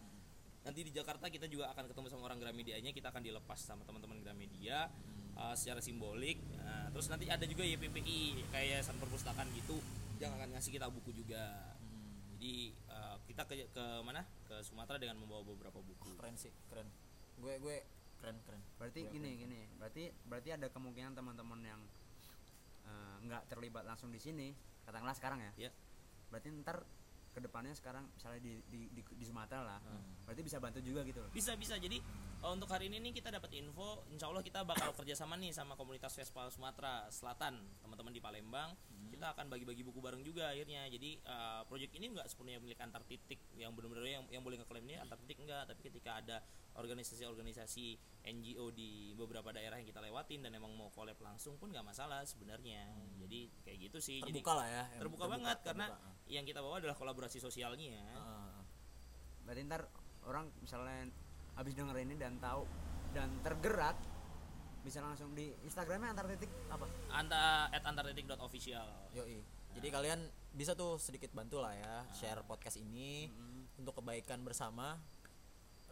[SPEAKER 3] nanti di Jakarta kita juga akan ketemu sama orang Gramedianya kita akan dilepas sama teman-teman Gramedia uh, secara simbolik. Nah, terus nanti ada juga YPPI kayak yayasan perpustakaan gitu yang akan ngasih kita buku juga. Jadi uh, kita ke ke mana? Ke Sumatera dengan membawa beberapa buku.
[SPEAKER 2] Keren sih, keren. Gue gue keren keren.
[SPEAKER 1] berarti
[SPEAKER 2] Gue
[SPEAKER 1] gini gini berarti berarti ada kemungkinan teman-teman yang eh, nggak terlibat langsung di sini katakanlah sekarang ya.
[SPEAKER 3] Ya
[SPEAKER 1] berarti ntar ke depannya sekarang misalnya di di, di, di Sumatera lah
[SPEAKER 3] Hmm.
[SPEAKER 1] berarti bisa bantu juga gitu loh.
[SPEAKER 3] Bisa bisa. Jadi eh, untuk hari ini nih kita dapat info insya Allah kita bakal kerjasama nih sama komunitas Vespa Sumatera Selatan teman-teman di Palembang. Kita akan bagi-bagi buku bareng juga akhirnya. Jadi eh, project ini nggak sepenuhnya milik antar titik yang benar-benar yang yang boleh ngeklaim ini antar titik enggak tapi ketika ada organisasi-organisasi NGO di beberapa daerah yang kita lewatin dan emang mau collab langsung pun nggak masalah sebenarnya. Jadi kayak gitu sih. Jadi
[SPEAKER 2] terbuka lah ya. yang
[SPEAKER 3] terbuka, banget karena
[SPEAKER 2] terbuka.
[SPEAKER 3] Yang kita bawa adalah kolaborasi sosialnya.
[SPEAKER 2] Ah,
[SPEAKER 1] berarti ntar orang misalnya habis denger ini dan tahu dan tergerak bisa langsung di Instagramnya antar titik apa?
[SPEAKER 3] Anta at antartitik.official
[SPEAKER 2] Yoi. Jadi kalian bisa tuh sedikit bantu lah ya share podcast ini untuk kebaikan bersama.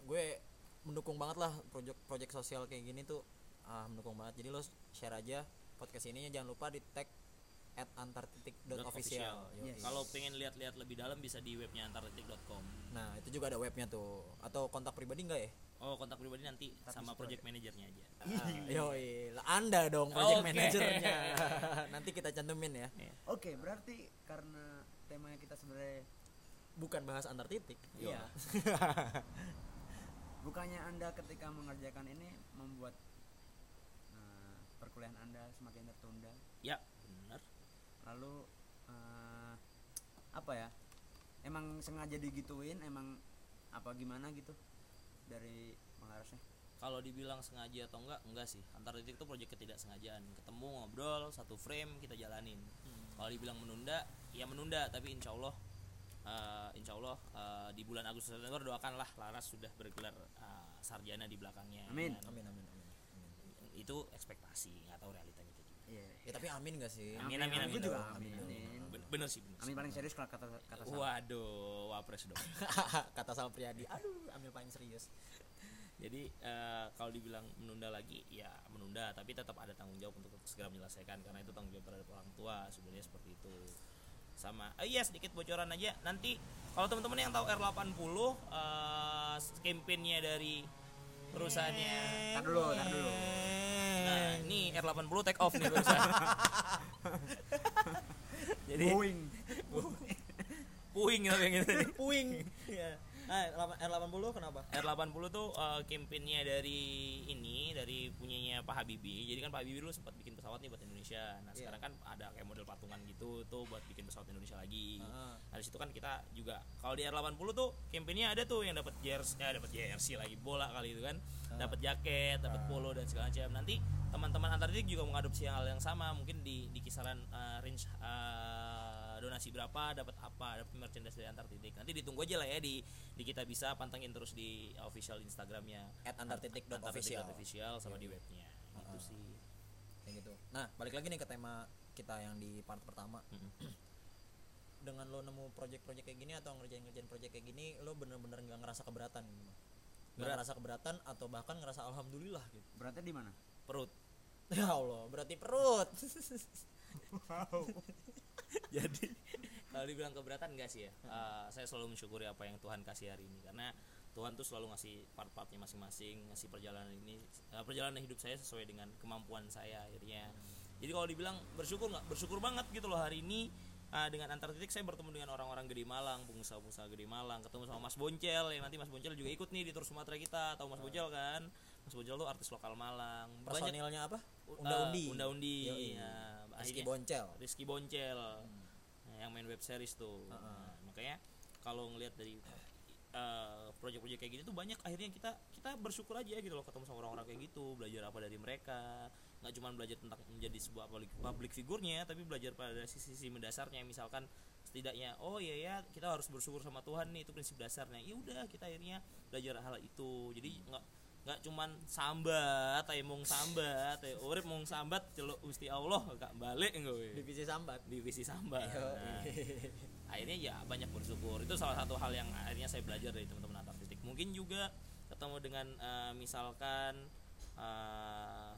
[SPEAKER 2] Gue mendukung banget lah project-project sosial kayak gini tuh. Ah mendukung banget. Jadi lo share aja podcast ini jangan lupa di tag at antartitik.official.
[SPEAKER 1] Yes.
[SPEAKER 3] Kalau pengen lihat-lihat lebih dalam bisa di webnya antartitik.com.
[SPEAKER 2] Nah, itu juga ada webnya tuh. Atau kontak pribadi enggak ya?
[SPEAKER 3] Oh, kontak pribadi nanti sama project manajernya aja.
[SPEAKER 2] Ah, Yoi, lah Anda dong project
[SPEAKER 3] Oke.
[SPEAKER 2] manajernya. Nanti kita cantumin ya.
[SPEAKER 1] oke berarti karena temanya kita sebenarnya
[SPEAKER 2] Bukan bahas antar titik.
[SPEAKER 1] Iya. bukannya anda ketika mengerjakan ini membuat eh, perkuliahan anda semakin tertunda
[SPEAKER 3] Ya.
[SPEAKER 1] Lalu eh, apa ya emang sengaja digituin emang apa gimana gitu dari Malarasnya
[SPEAKER 3] Kalau dibilang sengaja atau enggak, enggak sih. Antar titik itu project ketidaksengajaan. Ketemu ngobrol satu frame kita jalanin. Kalau dibilang menunda, ya menunda. Tapi insya Allah, eh, insya Allah eh, di bulan Agustus September doakanlah Laras sudah bergelar eh, sarjana di belakangnya.
[SPEAKER 1] Amin.
[SPEAKER 3] Dan
[SPEAKER 2] Amin amin amin. amin.
[SPEAKER 3] Itu ekspektasi, nggak tahu realitanya
[SPEAKER 1] iya
[SPEAKER 2] Ya tapi amin gak sih?
[SPEAKER 3] Amin, amin, amin.
[SPEAKER 1] Aku juga
[SPEAKER 2] Amin.
[SPEAKER 1] amin
[SPEAKER 3] Ben- Bener sih, bener. sih.
[SPEAKER 1] amin paling serius kalau kata kata saya
[SPEAKER 3] Waduh, wapres dong.
[SPEAKER 2] Kata sama Priyadi. Aduh, ambil paling serius.
[SPEAKER 3] Jadi eh, kalau dibilang menunda lagi, ya menunda, tapi tetap ada tanggung jawab untuk segera menyelesaikan karena itu tanggung jawab terhadap orang tua sebenarnya seperti itu. sama oh iya sedikit bocoran aja nanti kalau teman-teman yang tahu R80 eh campaignnya dari perusahaannya.
[SPEAKER 1] Tar dulu, tar dulu.
[SPEAKER 3] nah ini R80 take off nih perusahaan. Jadi
[SPEAKER 1] Boeing.
[SPEAKER 3] puing. Gitu yang ini
[SPEAKER 2] puing. Ya nah R80 kenapa?
[SPEAKER 3] R80 tuh uh, campaignnya dari ini dari punyanya Pak Habibie. Jadi kan Pak Habibie dulu sempat bikin pesawat nih buat Indonesia. Nah
[SPEAKER 2] Iya.
[SPEAKER 3] sekarang kan ada kayak model patungan gitu tuh buat bikin pesawat Indonesia lagi.
[SPEAKER 2] Ah.
[SPEAKER 3] nah di situ kan kita juga kalau di R80 tuh campaignnya ada tuh yang dapat jersey ya dapat jersey lagi bola kali itu kan.
[SPEAKER 2] Ah.
[SPEAKER 3] dapat jaket dapat polo dan segala macam. Nanti teman-teman antar titik juga mengadopsi hal yang sama mungkin di di kisaran uh, range uh, donasi berapa dapat apa dapat merchandise dari antar titik nanti ditunggu aja lah ya di di kita bisa pantengin terus di official Instagramnya.
[SPEAKER 2] At antartitik.official.
[SPEAKER 3] antartitik.official sama di webnya. Itu
[SPEAKER 2] Ah.
[SPEAKER 3] sih.
[SPEAKER 2] Kayak gitu. Nah balik lagi nih ke tema kita yang di part pertama. Dengan lo nemu project-project kayak gini atau ngerjain-ngerjain project kayak gini lo bener-bener nggak ngerasa keberatan gitu nggak
[SPEAKER 3] Berat.
[SPEAKER 2] ngerasa keberatan atau bahkan ngerasa alhamdulillah gitu.
[SPEAKER 1] Beratnya di mana?
[SPEAKER 3] perut.
[SPEAKER 2] Ya allah berarti perut
[SPEAKER 3] jadi kalau dibilang keberatan enggak sih ya? Eh, saya selalu mensyukuri apa yang Tuhan kasih hari ini. Karena Tuhan tuh selalu ngasih part-partnya masing-masing ngasih perjalanan ini eh, perjalanan hidup saya sesuai dengan kemampuan saya akhirnya. Jadi kalau dibilang bersyukur nggak? Bersyukur banget gitu loh hari ini eh, dengan antar titik saya bertemu dengan orang-orang Gede Malang pengusaha-pengusaha Gede Malang ketemu sama Mas Boncel. Yang nanti Mas Boncel juga ikut nih di tur Sumatera kita. Tahu Mas Boncel kan? Mas Boncel tuh artis lokal Malang. Banyak
[SPEAKER 2] personilnya apa?
[SPEAKER 3] Eh,
[SPEAKER 2] unda-undi
[SPEAKER 3] unda-undi
[SPEAKER 2] Yoi.
[SPEAKER 3] ya,
[SPEAKER 2] Rizky Boncel.
[SPEAKER 3] Rizky Boncel. Nah, yang main web series tuh.
[SPEAKER 2] Heeh.
[SPEAKER 3] Nah, makanya kalau ngelihat dari eh, proyek-proyek kayak gini tuh banyak akhirnya kita kita bersyukur aja gitu loh ketemu sama orang-orang kayak gitu belajar apa dari mereka. Nggak cuma belajar tentang menjadi sebuah public, public figurnya tapi belajar pada sisi-sisi mendasarnya. Misalkan setidaknya oh iya ya kita harus bersyukur sama Tuhan nih itu prinsip dasarnya. Ya udah kita akhirnya belajar hal itu. Jadi nggak nggak cuman sambat ayo mung sambat ayo urip mung sambat celuk Gusti Allah gak balik gue
[SPEAKER 2] divisi sambat.
[SPEAKER 3] Divisi sambat.
[SPEAKER 2] Yo,
[SPEAKER 3] Nah, akhirnya ya banyak bersyukur. Itu salah satu hal yang akhirnya saya belajar dari teman-teman antar titik. Mungkin juga ketemu dengan eh, misalkan eh,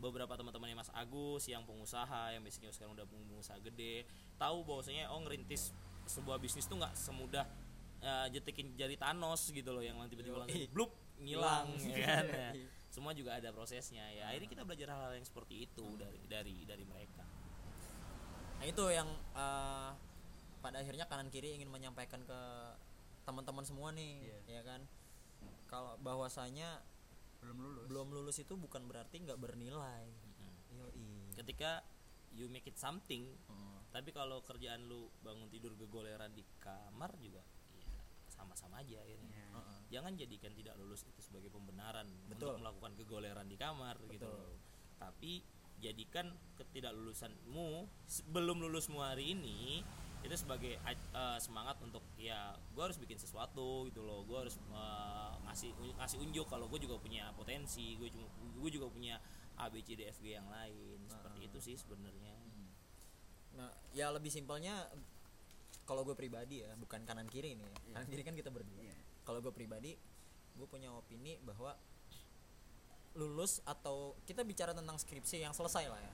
[SPEAKER 3] beberapa teman-temannya Mas Agus yang pengusaha yang basicnya sekarang udah pengusaha gede tahu bahwasanya oh ngerintis sebuah bisnis tuh nggak semudah eh, jetikin jari Thanos gitu loh yang nanti tiba-tiba langsung blup ngilang ya kan Nah, semua juga ada prosesnya ya akhirnya kita belajar hal-hal yang seperti itu dari dari dari mereka
[SPEAKER 2] Nah itu yang eh, pada akhirnya kanan kiri ingin menyampaikan ke teman-teman semua nih,
[SPEAKER 1] Iya.
[SPEAKER 2] ya kan? Kalau bahwasanya
[SPEAKER 1] Belum lulus.
[SPEAKER 2] belum lulus itu bukan berarti nggak bernilai. Yoi.
[SPEAKER 3] ketika you make it something
[SPEAKER 2] Hmm.
[SPEAKER 3] tapi kalau kerjaan lu bangun tidur gegoleran di kamar juga ya sama-sama aja akhirnya
[SPEAKER 1] Iya.
[SPEAKER 3] Jangan jadikan tidak lulus itu sebagai pembenaran
[SPEAKER 2] Betul.
[SPEAKER 3] untuk melakukan kegoleran di kamar gitu
[SPEAKER 2] Betul.
[SPEAKER 3] loh. tapi jadikan ketidaklulusanmu sebelum lulusmu hari ini itu sebagai eh, semangat untuk ya gue harus bikin sesuatu gitu loh gue harus eh, ngasih ngasih unjuk kalau gue juga punya potensi gue juga gue juga punya A B C D F G yang lain seperti
[SPEAKER 2] Ah.
[SPEAKER 3] itu sih sebenarnya
[SPEAKER 2] Nah, ya lebih simpelnya kalau gue pribadi ya, bukan kanan kiri nih. ya.
[SPEAKER 1] Iya.
[SPEAKER 2] Kanan kiri kan kita berdua.
[SPEAKER 1] Iya.
[SPEAKER 2] Kalau gue pribadi, gue punya opini bahwa lulus atau kita bicara tentang skripsi yang selesai lah ya.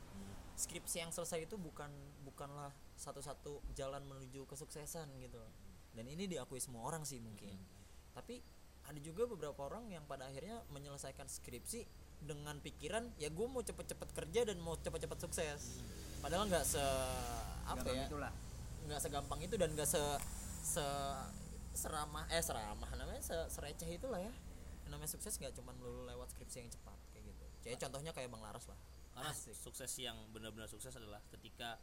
[SPEAKER 2] Skripsi yang selesai itu bukan bukanlah satu-satu jalan menuju kesuksesan gitu. Dan ini diakui semua orang sih mungkin. Tapi ada juga beberapa orang yang pada akhirnya menyelesaikan skripsi dengan pikiran ya gue mau cepet-cepet kerja dan mau cepet-cepet sukses. Padahal nggak se apa
[SPEAKER 1] Gampang
[SPEAKER 2] ya? nggak segampang itu dan nggak se se seramah eh seramah namanya se sereceh itulah ya. Yang namanya sukses nggak cuma melulu lewat skripsi yang cepat kayak gitu. Jadi contohnya kayak bang Laras lah.
[SPEAKER 3] Karena sukses yang benar-benar sukses adalah ketika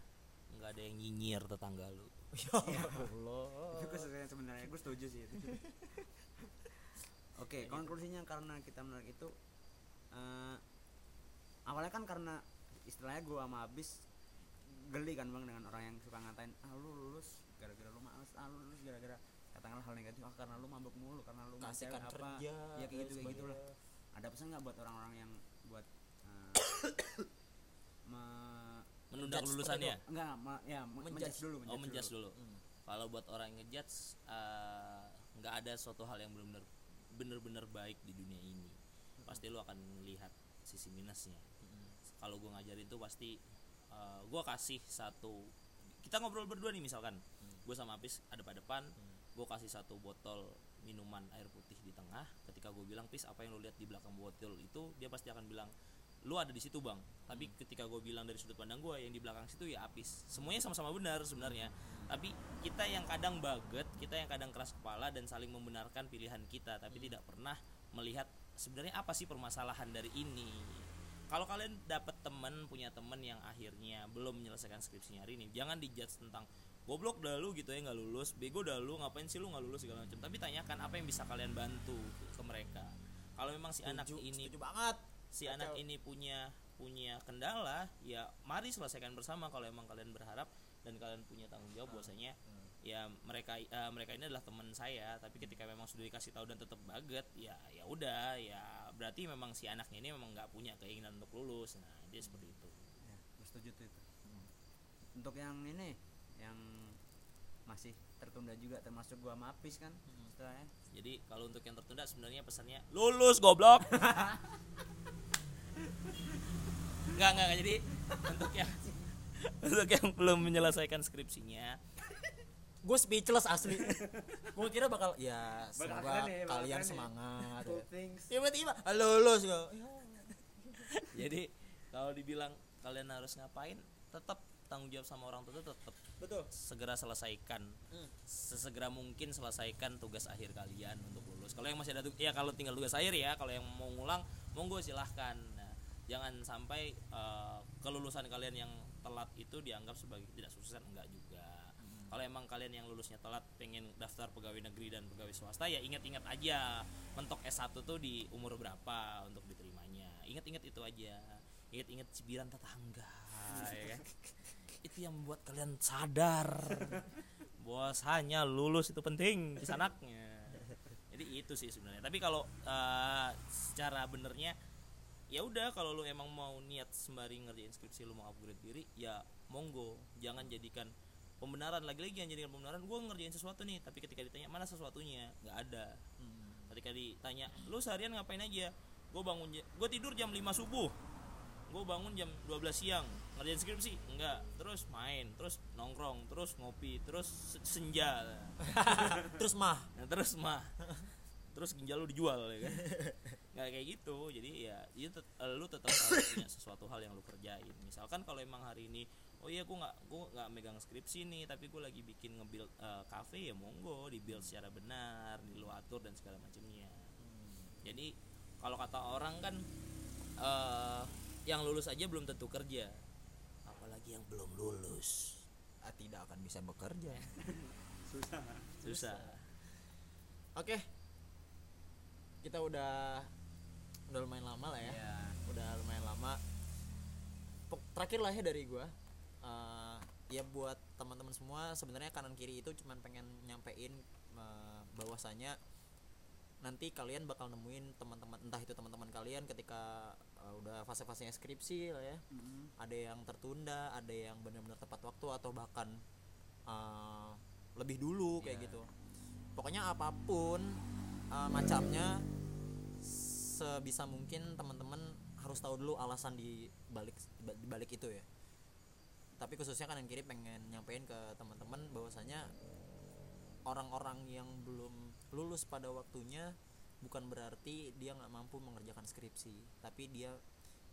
[SPEAKER 3] nggak ada yang nyinyir tetangga lu.
[SPEAKER 2] Ya Allah.
[SPEAKER 1] Itu kesuksesan sebenarnya. Gue setuju sih itu. Oke konklusinya karena kita menarik itu eh, awalnya kan karena istilahnya gue sama abis geli kan bang dengan orang yang suka ngatain ah lu lulus gara-gara lu males ah lu lulus gara-gara katakanlah hal negatif ah karena lu mabuk mulu karena lu
[SPEAKER 2] kasihkan
[SPEAKER 1] cewek
[SPEAKER 2] kerja
[SPEAKER 1] ya kayak
[SPEAKER 2] dan
[SPEAKER 1] gitu kayak gitulah. Ada pesan nggak buat orang-orang yang buat eh, me-
[SPEAKER 3] menunda
[SPEAKER 2] Menjudge
[SPEAKER 3] kelulusannya
[SPEAKER 1] enggak ma- ya me-
[SPEAKER 2] Menjudge.
[SPEAKER 1] menjudge dulu
[SPEAKER 3] oh menjas dulu.
[SPEAKER 2] Hmm.
[SPEAKER 3] kalau buat orang yang ngejudge eh, nggak ada suatu hal yang benar-benar benar-benar baik di dunia ini. Pasti lu akan melihat sisi minusnya.
[SPEAKER 2] Hmm.
[SPEAKER 3] kalau gue ngajarin tuh pasti gue kasih satu kita ngobrol berdua nih misalkan. Gue sama Apis ada pada depan gue kasih satu botol minuman air putih di tengah. Ketika gue bilang Pis apa yang lo lihat di belakang botol itu? Dia pasti akan bilang lu ada di situ bang. Tapi ketika gue bilang dari sudut pandang gue yang di belakang situ ya Apis semuanya sama-sama benar sebenarnya. Tapi kita yang kadang baget kita yang kadang keras kepala dan saling membenarkan pilihan kita tapi tidak pernah melihat sebenarnya apa sih permasalahan dari ini. Kalau kalian dapat temen punya temen yang akhirnya belum menyelesaikan skripsinya hari ini jangan dijudge tentang goblok dah lu gitu ya nggak lulus. Bego dah lu ngapain sih lu nggak lulus segala macam. Tapi tanyakan apa yang bisa kalian bantu ke mereka. Kalau memang si anak
[SPEAKER 2] Setuju-
[SPEAKER 3] ini
[SPEAKER 2] setuju banget.
[SPEAKER 3] si
[SPEAKER 2] Kacau.
[SPEAKER 3] anak ini punya punya kendala ya mari selesaikan bersama kalau emang kalian berharap dan kalian punya tanggung jawab. Bahwasanya ya mereka eh, mereka ini adalah teman saya. Tapi ketika memang sudah dikasih tahu dan tetap baget ya ya udah ya berarti memang si anaknya ini memang nggak punya keinginan untuk lulus. Nah dia seperti itu.
[SPEAKER 1] Ya setuju tuh itu. Untuk yang ini yang masih tertunda juga termasuk gua sama Apis kan setelahnya
[SPEAKER 3] jadi kalau untuk yang tertunda sebenarnya pesannya lulus goblok nggak nggak nggak. jadi untuk yang untuk yang belum menyelesaikan skripsinya
[SPEAKER 2] gue speechless asli gue kira bakal ya semoga
[SPEAKER 1] nih,
[SPEAKER 2] kalian
[SPEAKER 1] nih.
[SPEAKER 2] semangat
[SPEAKER 1] Cool
[SPEAKER 2] ya. tiba-tiba lulus gue
[SPEAKER 3] jadi kalau dibilang kalian harus ngapain tetap tanggung jawab sama orang tua tetap
[SPEAKER 2] betul.
[SPEAKER 3] segera selesaikan.
[SPEAKER 2] Hmm.
[SPEAKER 3] sesegera mungkin selesaikan tugas akhir kalian untuk lulus. Kalau yang masih ada ya kalau tinggal tugas akhir ya kalau yang mau ngulang monggo silahkan. Nah, jangan sampai eh, kelulusan kalian yang telat itu dianggap sebagai tidak sukses enggak juga. Kalau emang kalian yang lulusnya telat pengen daftar pegawai negeri dan pegawai swasta ya ingat-ingat aja mentok S1 tuh di umur berapa untuk diterimanya. Ingat-ingat itu aja. Ingat-ingat cibiran tetangga ya kan itu yang membuat kalian sadar. Bahwasanya lulus itu penting di anaknya jadi itu sih sebenarnya. Tapi kalau eh, secara benernya ya udah kalau lu emang mau niat sembari ngerjain skripsi lu mau upgrade diri ya monggo. Jangan jadikan pembenaran. Lagi-lagi yang jadikan pembenaran gue ngerjain sesuatu nih tapi ketika ditanya mana sesuatunya? Nggak ada. Ketika ditanya lu seharian ngapain aja? Gue bangun gue tidur jam 5 subuh. Gue bangun jam 12 siang ngerjain skripsi? Enggak. Terus main terus nongkrong terus ngopi terus se- senja.
[SPEAKER 2] Terus mah.
[SPEAKER 3] Nah, terus mah. Terus ginjal lu dijual ya kan? Nggak kayak gitu. Jadi ya itu tet- eh, lu tetap harus punya sesuatu hal yang lu kerjain. Misalkan kalau emang hari ini oh iya gue nggak gue nggak megang skripsi nih tapi gue lagi bikin nge-build eh, cafe ya monggo di build secara benar di lu atur dan segala macamnya jadi kalau kata orang kan eh yang lulus aja belum tentu kerja apalagi yang belum lulus.
[SPEAKER 2] Ah, tidak akan bisa bekerja.
[SPEAKER 3] Susah.
[SPEAKER 2] Oke. Kita udah udah lumayan lama lah ya.
[SPEAKER 1] Ya
[SPEAKER 2] udah lumayan lama. Terakhir lah ya dari gua. Eh, ya buat teman-teman semua sebenarnya kanan kiri itu cuman pengen nyampein eh, bahwasanya nanti kalian bakal nemuin teman-teman entah itu teman-teman kalian ketika eh, udah fase-fasenya skripsi lah ya. Ada yang tertunda ada yang benar-benar tepat waktu atau bahkan eh, lebih dulu kayak
[SPEAKER 1] Iya.
[SPEAKER 2] gitu. Pokoknya apa pun eh, macamnya sebisa mungkin teman-teman harus tahu dulu alasan di balik di balik itu ya. Tapi khususnya kanan kiri pengen nyampein ke teman-teman bahwasanya orang-orang yang belum lulus pada waktunya bukan berarti dia nggak mampu mengerjakan skripsi tapi dia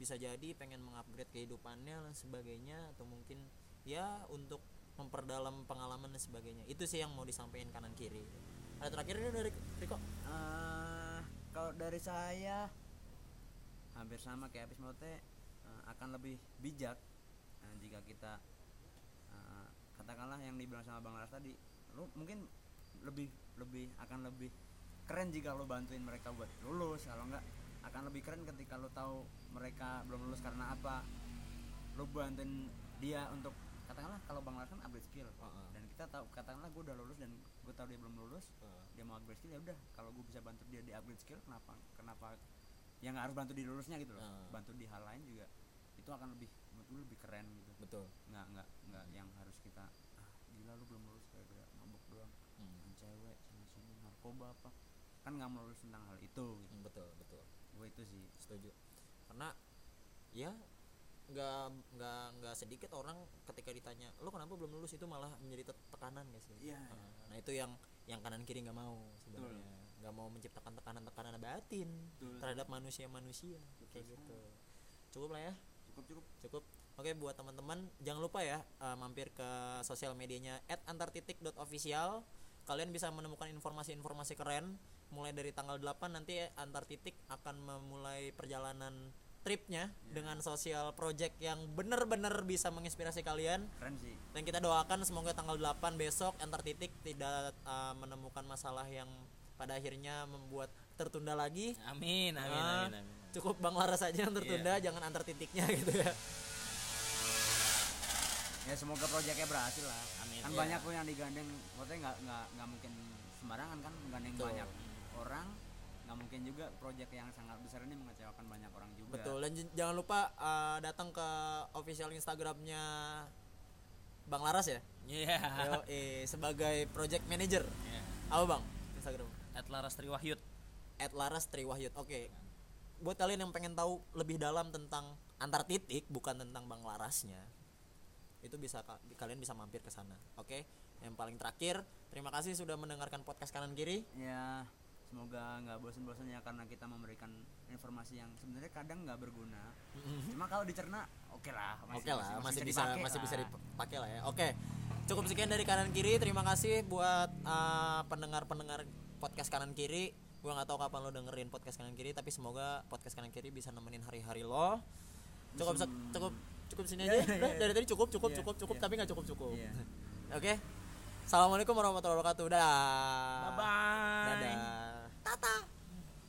[SPEAKER 2] bisa jadi pengen mengupgrade kehidupannya dan sebagainya atau mungkin ya untuk memperdalam pengalaman dan sebagainya. Itu sih yang mau disampaikan kanan kiri. Ada terakhir dari Riko?
[SPEAKER 1] Eh, kalau dari saya hampir sama kayak Apis Mote eh, akan lebih bijak eh, jika kita eh, katakanlah yang dibilang sama Bang Laras tadi lu mungkin lebih lebih akan lebih keren jika lo bantuin mereka buat lulus kalau enggak akan lebih keren ketika lo tahu mereka belum lulus karena apa. Lo bantuin dia untuk katakanlah kalau Bang Laras kan upgrade skill.
[SPEAKER 2] Heeh.
[SPEAKER 1] dan kita tahu katakanlah gue udah lulus dan gue tahu dia belum lulus dia mau upgrade skill ya udah. Kalau gue bisa bantu dia di upgrade skill kenapa kenapa ya nggak harus bantu di lulusnya gitu loh.
[SPEAKER 2] Ah.
[SPEAKER 1] bantu di hal lain juga itu akan lebih menurut lebih keren gitu.
[SPEAKER 2] Betul.
[SPEAKER 1] Nggak nggak nggak yang harus kita ah gila lu belum lulus kayak mabuk doang.
[SPEAKER 2] Hmm.
[SPEAKER 1] cewek sini sini narkoba apa kan nggak melulus tentang hal itu gitu.
[SPEAKER 2] Hmm, betul betul.
[SPEAKER 1] Gue itu sih.
[SPEAKER 2] Setuju. Karena ya nggak nggak nggak sedikit orang ketika ditanya lo kenapa belum lulus? itu malah menjadi te- tekanan sih?
[SPEAKER 1] Iya,
[SPEAKER 2] Nah, nah itu yang yang kanan kiri nggak mau sebenarnya. Nggak mau menciptakan tekanan-tekanan batin
[SPEAKER 1] Betul.
[SPEAKER 2] terhadap manusia-manusia. Kayak gitu. cukup lah ya.
[SPEAKER 1] Cukup cukup.
[SPEAKER 2] Cukup. Oke buat teman-teman jangan lupa ya uh, mampir ke sosial medianya @antartitik.official kalian bisa menemukan informasi-informasi keren mulai dari tanggal 8 nanti Antartitik akan memulai perjalanan tripnya dengan sosial project yang benar-benar bisa menginspirasi kalian.
[SPEAKER 1] Keren sih.
[SPEAKER 2] Dan kita doakan semoga tanggal 8 besok Antartitik tidak uh, menemukan masalah yang pada akhirnya membuat tertunda lagi.
[SPEAKER 3] Amin, amin,
[SPEAKER 2] Ah,
[SPEAKER 3] amin, amin.
[SPEAKER 2] cukup Bang Laras saja yang tertunda jangan antar titiknya gitu ya.
[SPEAKER 1] Ya semoga proyeknya berhasil lah.
[SPEAKER 3] Amin.
[SPEAKER 1] kan
[SPEAKER 2] Iya.
[SPEAKER 1] banyak kok yang digandeng. Maksudnya nggak nggak nggak mungkin sembarangan kan menggandeng
[SPEAKER 2] Betul.
[SPEAKER 1] banyak orang nggak mungkin juga proyek yang sangat besar ini mengecewakan banyak orang juga.
[SPEAKER 2] Betul dan j- jangan lupa uh, datang ke official Instagramnya Bang Laras ya?
[SPEAKER 3] Iya.
[SPEAKER 2] Yo, eh, sebagai project manager.
[SPEAKER 3] Iya.
[SPEAKER 2] apa Bang Instagram?
[SPEAKER 3] At Laras Triwahyut.
[SPEAKER 2] at Laras Triwahyut oke. Buat kalian yang pengen tahu lebih dalam tentang antar titik bukan tentang Bang Larasnya itu bisa ka- kalian bisa mampir ke sana oke? Yang paling terakhir terima kasih sudah mendengarkan podcast kanan kiri.
[SPEAKER 1] Ya semoga nggak bosan-bosan ya karena kita memberikan informasi yang sebenarnya kadang nggak berguna cuma kalau dicerna oke lah
[SPEAKER 2] Oke lah, masih, bisa
[SPEAKER 1] dipakai
[SPEAKER 2] masih bisa
[SPEAKER 1] lah.
[SPEAKER 2] dipakai lah ya. Oke. Cukup sekian dari kanan kiri. Terima kasih buat uh, pendengar-pendengar podcast kanan kiri. Gua nggak tahu kapan lo dengerin podcast kanan kiri, tapi semoga podcast kanan kiri bisa nemenin hari-hari lo. Cukup cukup cukup sini
[SPEAKER 1] Iya,
[SPEAKER 2] aja. Udah,
[SPEAKER 1] iya.
[SPEAKER 2] dari tadi cukup cukup
[SPEAKER 1] Iya,
[SPEAKER 2] cukup cukup
[SPEAKER 1] iya.
[SPEAKER 2] tapi nggak cukup cukup. Oke. Assalamualaikum warahmatullahi wabarakatuh. Dah.
[SPEAKER 3] Bye bye.
[SPEAKER 2] Dadah. 打打